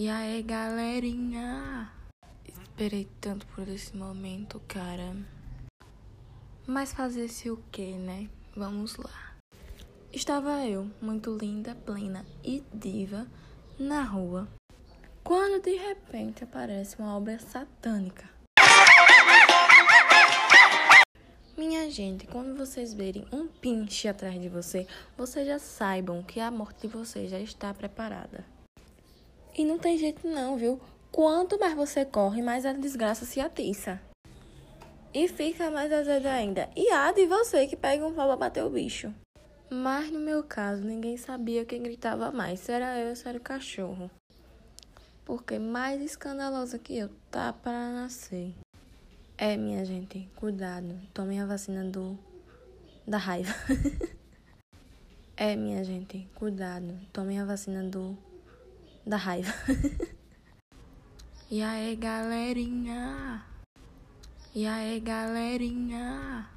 E aí, galerinha? Esperei tanto por esse momento, cara. Mas fazer-se o que, né? Vamos lá. Estava eu, muito linda, plena e diva, na rua, quando de repente aparece uma obra satânica. Minha gente, quando vocês verem um pinche atrás de você, vocês já saibam que a morte de vocês já está preparada. E não tem jeito não, viu? Quanto mais você corre, mais a desgraça se atiça. E fica mais azedo ainda. E há de você que pega um pau pra bater o bicho. Mas no meu caso, ninguém sabia quem gritava mais. Se era eu se era o cachorro. Porque mais escandalosa que eu tá para nascer. É, minha gente, cuidado. Tomem a vacina do da raiva. é, minha gente, cuidado. Tomem a vacina do da raiva. e aí, galerinha? E aí, galerinha?